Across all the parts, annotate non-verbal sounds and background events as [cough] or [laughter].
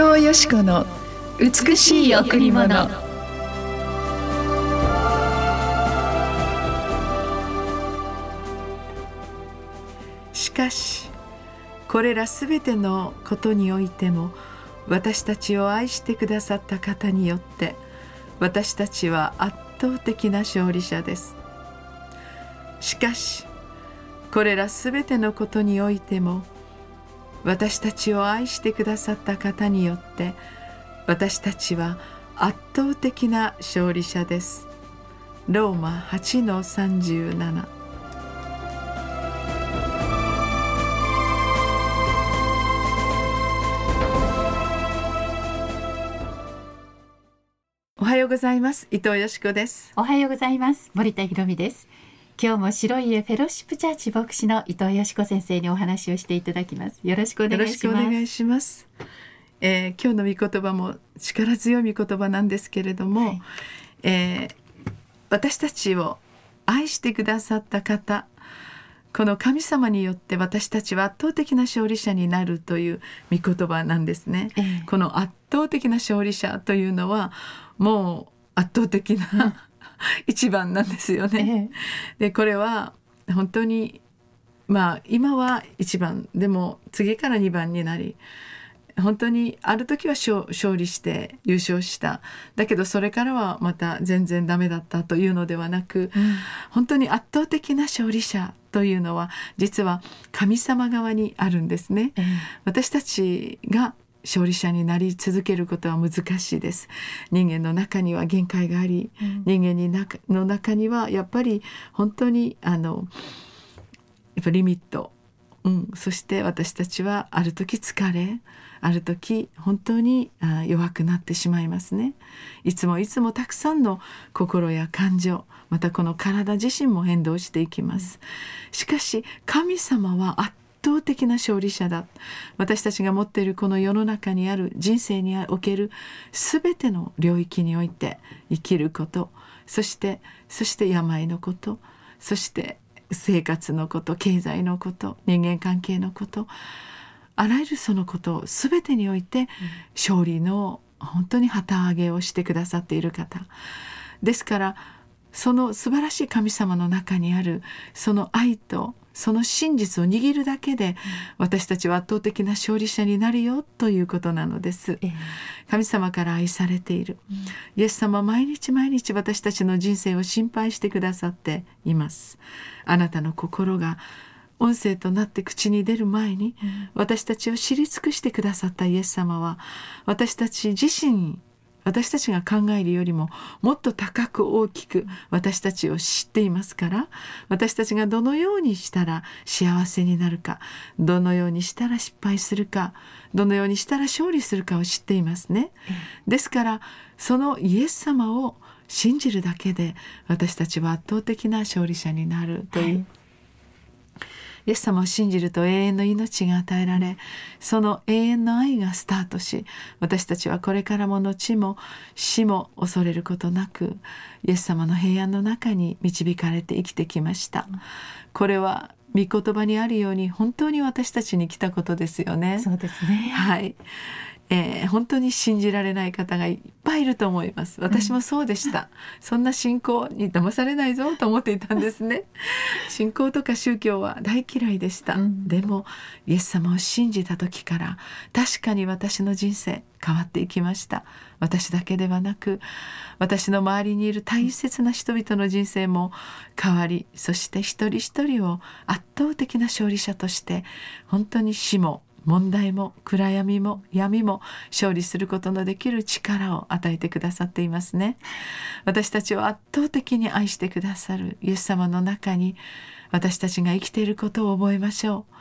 藤よし子の美しい贈り物。しかしこれらすべてのことにおいても私たちを愛してくださった方によって私たちは圧倒的な勝利者です。しかしこれらすべてのことにおいても私たちを愛してくださった方によって私たちは圧倒的な勝利者です。ローマ8の37おはようございます。伊藤よしこです。おはようございます。森田博美です。今日も白い家フェローシップチャーチ牧師の伊藤よしこ先生にお話をしていただきます。よろしくお願いします。よろしくお願いします、えー今日の御言葉も力強い御言葉なんですけれども、はい。えー私たちを愛してくださった方この神様によって私たちは圧倒的な勝利者になるという御言葉なんですね。ええ。この圧倒的な勝利者というのはもう圧倒的な [laughs] 一番なんですよね。でこれは本当にまあ今は1番。でも次から2番になり本当にある時は勝勝利して優勝した。だけどそれからはまた全然ダメだったというのではなく、本当に圧倒的な勝利者というのは実は神様側にあるんですね。ええ。私たちが勝利者になり続けることは難しいです。人間の中には限界があり、うん。人間に中の中にはやっぱり本当にあのやっぱリミット、うん、そして私たちはある時疲れある時本当にあ弱くなってしまいますね。いつもいつもたくさんの心や感情またこの体自身も変動していきます。しかし神様は圧倒的な勝利者だ。私たちが持っているこの世の中にある人生における全ての領域において生きることそしてそして病のことそして生活のこと経済のこと人間関係のことあらゆるそのこと全てにおいて勝利の本当に旗揚げをしてくださっている方。ですからその素晴らしい神様の中にあるその愛とその真実を握るだけで私たちは圧倒的な勝利者になるよということなのです。ええ。神様から愛されている。イエス様は毎日毎日私たちの人生を心配してくださっています。あなたの心が音声となって口に出る前に私たちを知り尽くしてくださったイエス様は私たち自身私たちが考えるよりももっと高く大きく私たちを知っていますから私たちがどのようにしたら幸せになるかどのようにしたら失敗するかどのようにしたら勝利するかを知っていますね。ですからそのイエス様を信じるだけで私たちは圧倒的な勝利者になるという、はいイエス様を信じると永遠の命が与えられその永遠の愛がスタートし私たちはこれからも後も死も恐れることなくイエス様の平安の中に導かれて生きてきました。これは御言葉にあるように本当に私たちに来たことですよね。そうですね。はい、えー本当に信じられない方がいっぱいいると思います。私もそうでした、そんな信仰に騙されないぞと思っていたんですね。[laughs] 信仰とか宗教は大嫌いでした、うん。でもイエス様を信じた時から確かに私の人生変わっていきました。私だけではなく私の周りにいる大切な人々の人生も変わりそして一人一人を圧倒的な勝利者として本当に死も問題も暗闇も闇も勝利することのできる力を与えてくださっていますね。私たちを圧倒的に愛してくださるイエス様の中に私たちが生きていることを覚えましょう。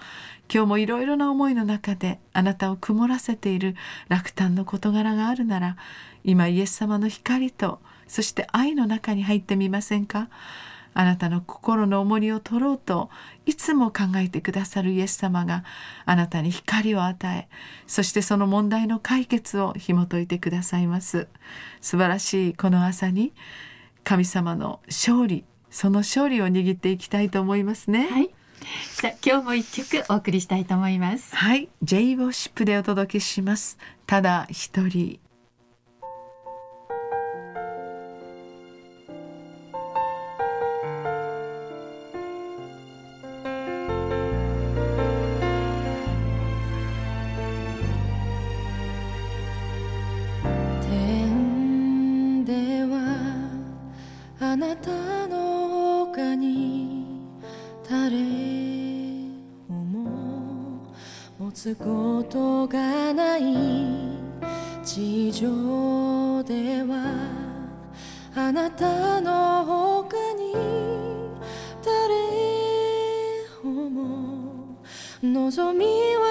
今日もいろいろな思いの中であなたを曇らせている落胆の事柄があるなら今イエス様の光とそして愛の中に入ってみませんか？あなたの心の重荷を取ろうといつも考えてくださるイエス様があなたに光を与えそしてその問題の解決を紐解いてくださいます。素晴らしいこの朝に神様の勝利その勝利を握っていきたいと思いますね、はい。さあ今日も一曲お送りしたいと思います。はい。J ウォッシップでお届けします。ただ一人つことがない地上ではあなたの他に誰をも望みは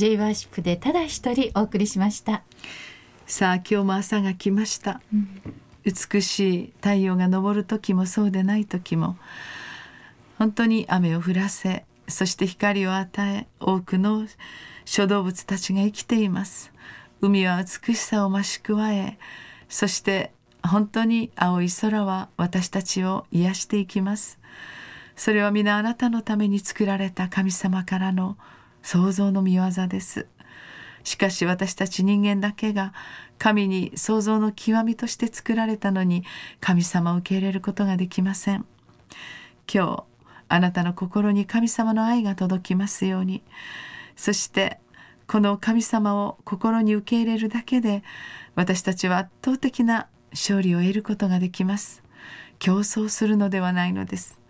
J ワーシップでただ一人お送りしました。さあ今日も朝が来ました、美しい太陽が昇る時もそうでない時も本当に雨を降らせそして光を与え多くの小動物たちが生きています。海は美しさを増し加えそして本当に青い空は私たちを癒していきます。それは皆あなたのために作られた神様からの創造の見業です。しかし私たち人間だけが神に創造の極みとして作られたのに神様を受け入れることができません。今日あなたの心に神様の愛が届きますように。そしてこの神様を心に受け入れるだけで私たちは圧倒的な勝利を得ることができます。競争するのではないのです。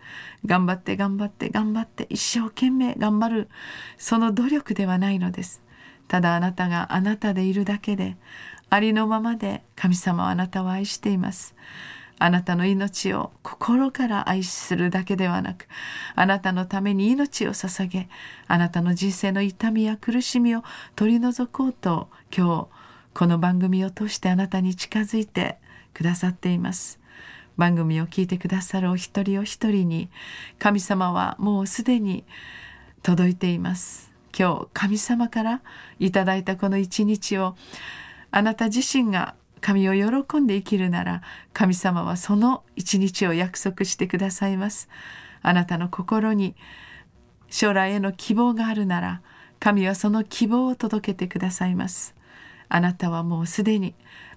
頑張って頑張って頑張って一生懸命頑張るその努力ではないのです。ただあなたがあなたでいるだけでありのままで神様はあなたを愛しています。あなたの命を心から愛するだけではなくあなたのために命を捧げあなたの人生の痛みや苦しみを取り除こうと今日この番組を通してあなたに近づいてくださっています。番組を聞いてくださるお一人お一人に神様はもうすでに届いています。今日神様からいただいたこの一日をあなた自身が神を喜んで生きるなら神様はその一日を約束してくださいます。あなたの心に将来への希望があるなら神はその希望を届けてくださいます。あなたはもうすでに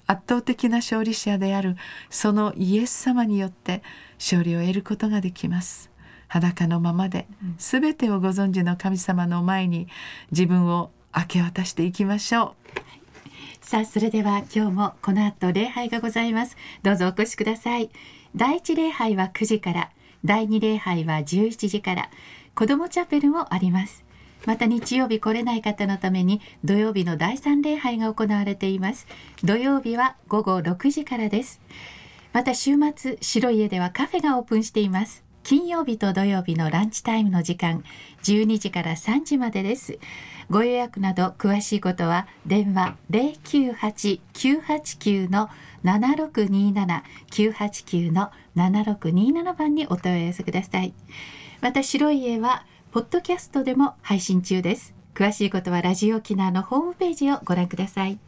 圧倒的な勝利者であるそのイエス様によって勝利を得ることができます。裸のままで全てをご存知の神様の前に自分を明け渡していきましょう。さあそれでは今日もこの後礼拝がございます。どうぞお越しください。第一礼拝は9時から第二礼拝は11時から子どもチャペルもありますまた日曜日来れない方のために土曜日の第三礼拝が行われています。土曜日は午後6時からです。また週末白い家ではカフェがオープンしています。金曜日と土曜日のランチタイムの時間12時から3時までです。ご予約など詳しいことは電話098-989の7627 989の7627番にお問い合わせください。また白い家はポッドキャストでも配信中です。詳しいことはラジオ沖縄のホームページをご覧ください。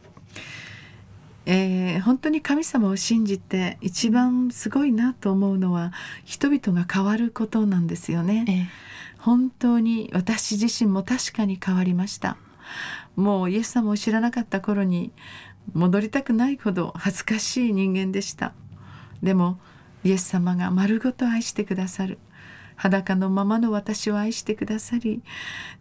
えー本当に神様を信じて一番すごいなと思うのは人々が変わることなんですよね。え本当に私自身も確かに変わりました。もうイエス様を知らなかった頃に戻りたくないほど恥ずかしい人間でした。でもイエス様が丸ごと愛してくださる裸のままの私を愛してくださり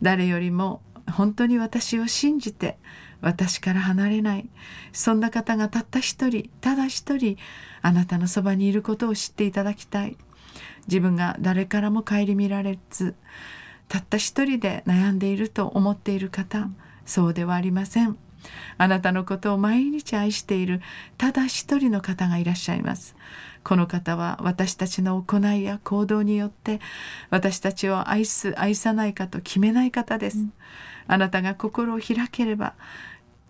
誰よりも本当に私を信じて私から離れないそんな方がたった一人ただ一人あなたのそばにいることを知っていただきたい。自分が誰からも顧みられずたった一人で悩んでいると思っている方そうではありません。あなたのことを毎日愛しているただ一人の方がいらっしゃいます。この方は私たちの行いや行動によって私たちを愛す愛さないかと決めない方です、あなたが心を開ければ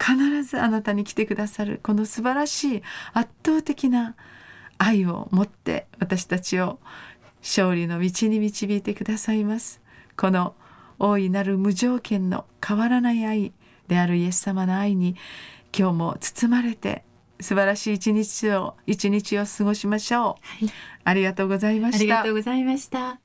必ずあなたに来てくださるこの素晴らしい圧倒的な愛を持って私たちを勝利の道に導いてくださいます。この大いなる無条件の変わらない愛であるイエス様の愛に今日も包まれて素晴らしい一日を一日を過ごしましょう、はい。ありがとうございました。ありがとうございました